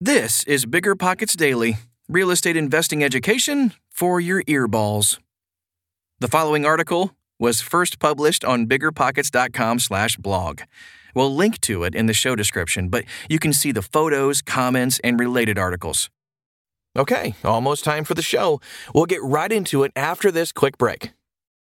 This is Bigger Pockets Daily, real estate investing education for your earballs. The following article was first published on biggerpockets.com/blog. We'll link to it in the show description, but you can see the photos, comments, and related articles. Okay, almost time for the show. We'll get right into it after this quick break.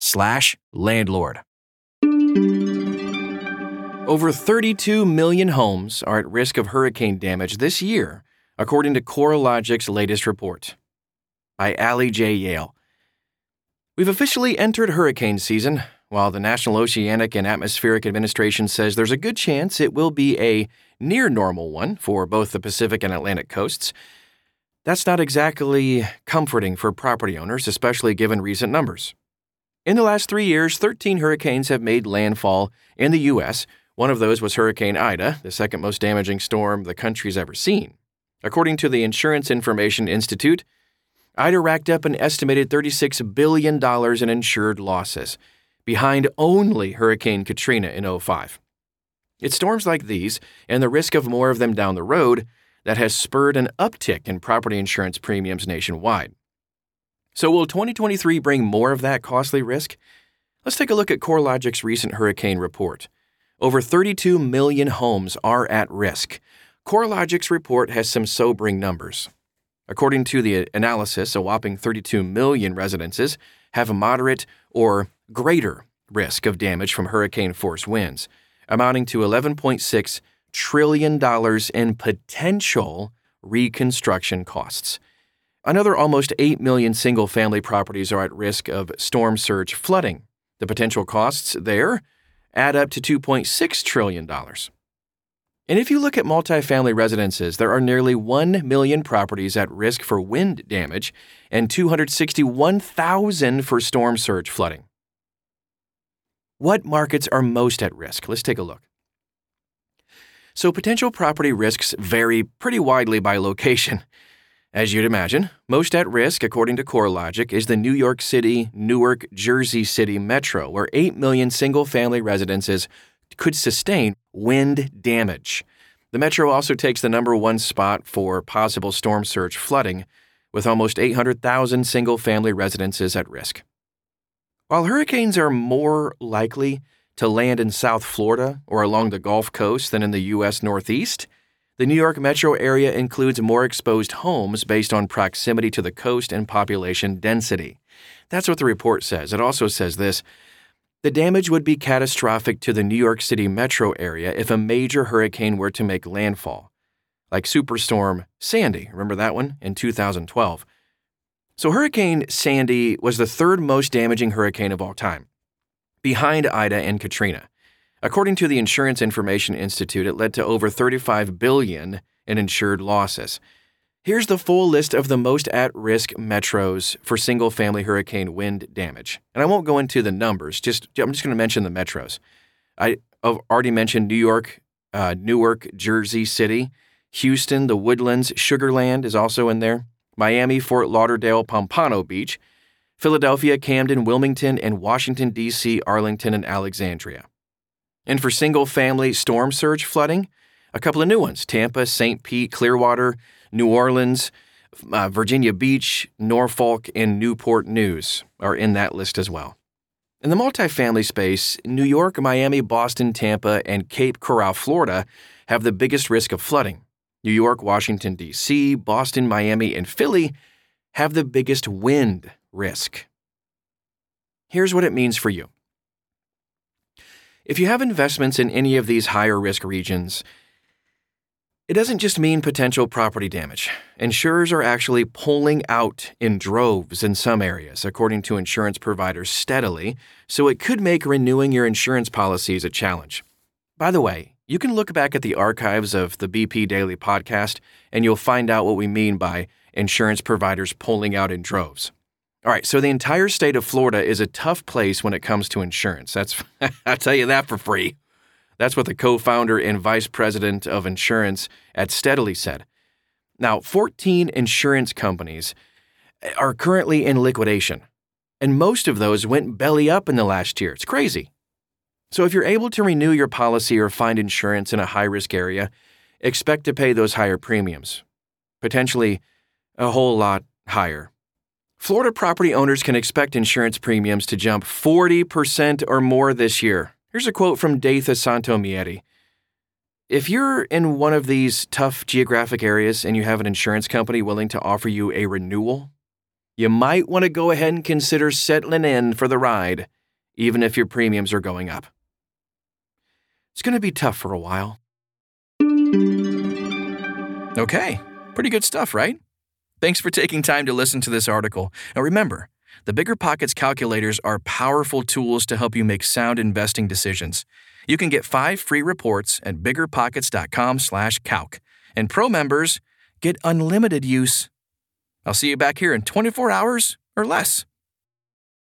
slash landlord. Over 32 million homes are at risk of hurricane damage this year, according to CoreLogic's latest report. By Aly J. Yale. We've officially entered hurricane season, while the National Oceanic and Atmospheric Administration says there's a good chance it will be a near normal one for both the Pacific and Atlantic coasts. That's not exactly comforting for property owners, especially given recent numbers. In the last three years, 13 hurricanes have made landfall in the U.S. One of those was Hurricane Ida, the second most damaging storm the country's ever seen. According to the Insurance Information Institute, Ida racked up an estimated $36 billion in insured losses, behind only Hurricane Katrina in 05. It's storms like these, and the risk of more of them down the road, that has spurred an uptick in property insurance premiums nationwide. So, will 2023 bring more of that costly risk? Let's take a look at CoreLogic's recent hurricane report. Over 32 million homes are at risk. CoreLogic's report has some sobering numbers. According to the analysis, a whopping 32 million residences have a moderate or greater risk of damage from hurricane force winds, amounting to $11.6 trillion in potential reconstruction costs. Another almost 8 million single family properties are at risk of storm surge flooding. The potential costs there add up to $2.6 trillion. And if you look at multifamily residences, there are nearly 1 million properties at risk for wind damage and 261,000 for storm surge flooding. What markets are most at risk? Let's take a look. So, potential property risks vary pretty widely by location. As you'd imagine, most at risk, according to CoreLogic, is the New York City, Newark, Jersey City metro, where 8 million single family residences could sustain wind damage. The metro also takes the number one spot for possible storm surge flooding, with almost 800,000 single family residences at risk. While hurricanes are more likely to land in South Florida or along the Gulf Coast than in the U.S. Northeast, the New York metro area includes more exposed homes based on proximity to the coast and population density. That's what the report says. It also says this the damage would be catastrophic to the New York City metro area if a major hurricane were to make landfall, like Superstorm Sandy. Remember that one in 2012? So, Hurricane Sandy was the third most damaging hurricane of all time, behind Ida and Katrina. According to the Insurance Information Institute, it led to over 35 billion in insured losses. Here's the full list of the most at risk metros for single family hurricane wind damage. And I won't go into the numbers, just I'm just going to mention the metros. I have already mentioned New York, uh, Newark, Jersey City, Houston, the Woodlands, Sugarland is also in there, Miami, Fort Lauderdale, Pompano Beach, Philadelphia, Camden, Wilmington, and Washington, D.C., Arlington, and Alexandria. And for single family storm surge flooding, a couple of new ones Tampa, St. Pete, Clearwater, New Orleans, uh, Virginia Beach, Norfolk, and Newport News are in that list as well. In the multifamily space, New York, Miami, Boston, Tampa, and Cape Coral, Florida have the biggest risk of flooding. New York, Washington, D.C., Boston, Miami, and Philly have the biggest wind risk. Here's what it means for you. If you have investments in any of these higher risk regions, it doesn't just mean potential property damage. Insurers are actually pulling out in droves in some areas, according to insurance providers steadily, so it could make renewing your insurance policies a challenge. By the way, you can look back at the archives of the BP Daily podcast and you'll find out what we mean by insurance providers pulling out in droves. All right, so the entire state of Florida is a tough place when it comes to insurance. That's I'll tell you that for free. That's what the co founder and vice president of insurance at Steadily said. Now, 14 insurance companies are currently in liquidation, and most of those went belly up in the last year. It's crazy. So, if you're able to renew your policy or find insurance in a high risk area, expect to pay those higher premiums, potentially a whole lot higher. Florida property owners can expect insurance premiums to jump 40% or more this year. Here's a quote from Datha Santomieri. If you're in one of these tough geographic areas and you have an insurance company willing to offer you a renewal, you might want to go ahead and consider settling in for the ride, even if your premiums are going up. It's going to be tough for a while. Okay, pretty good stuff, right? Thanks for taking time to listen to this article. Now remember, the Bigger Pockets calculators are powerful tools to help you make sound investing decisions. You can get five free reports at biggerpockets.com/calc, and pro members get unlimited use. I'll see you back here in 24 hours or less.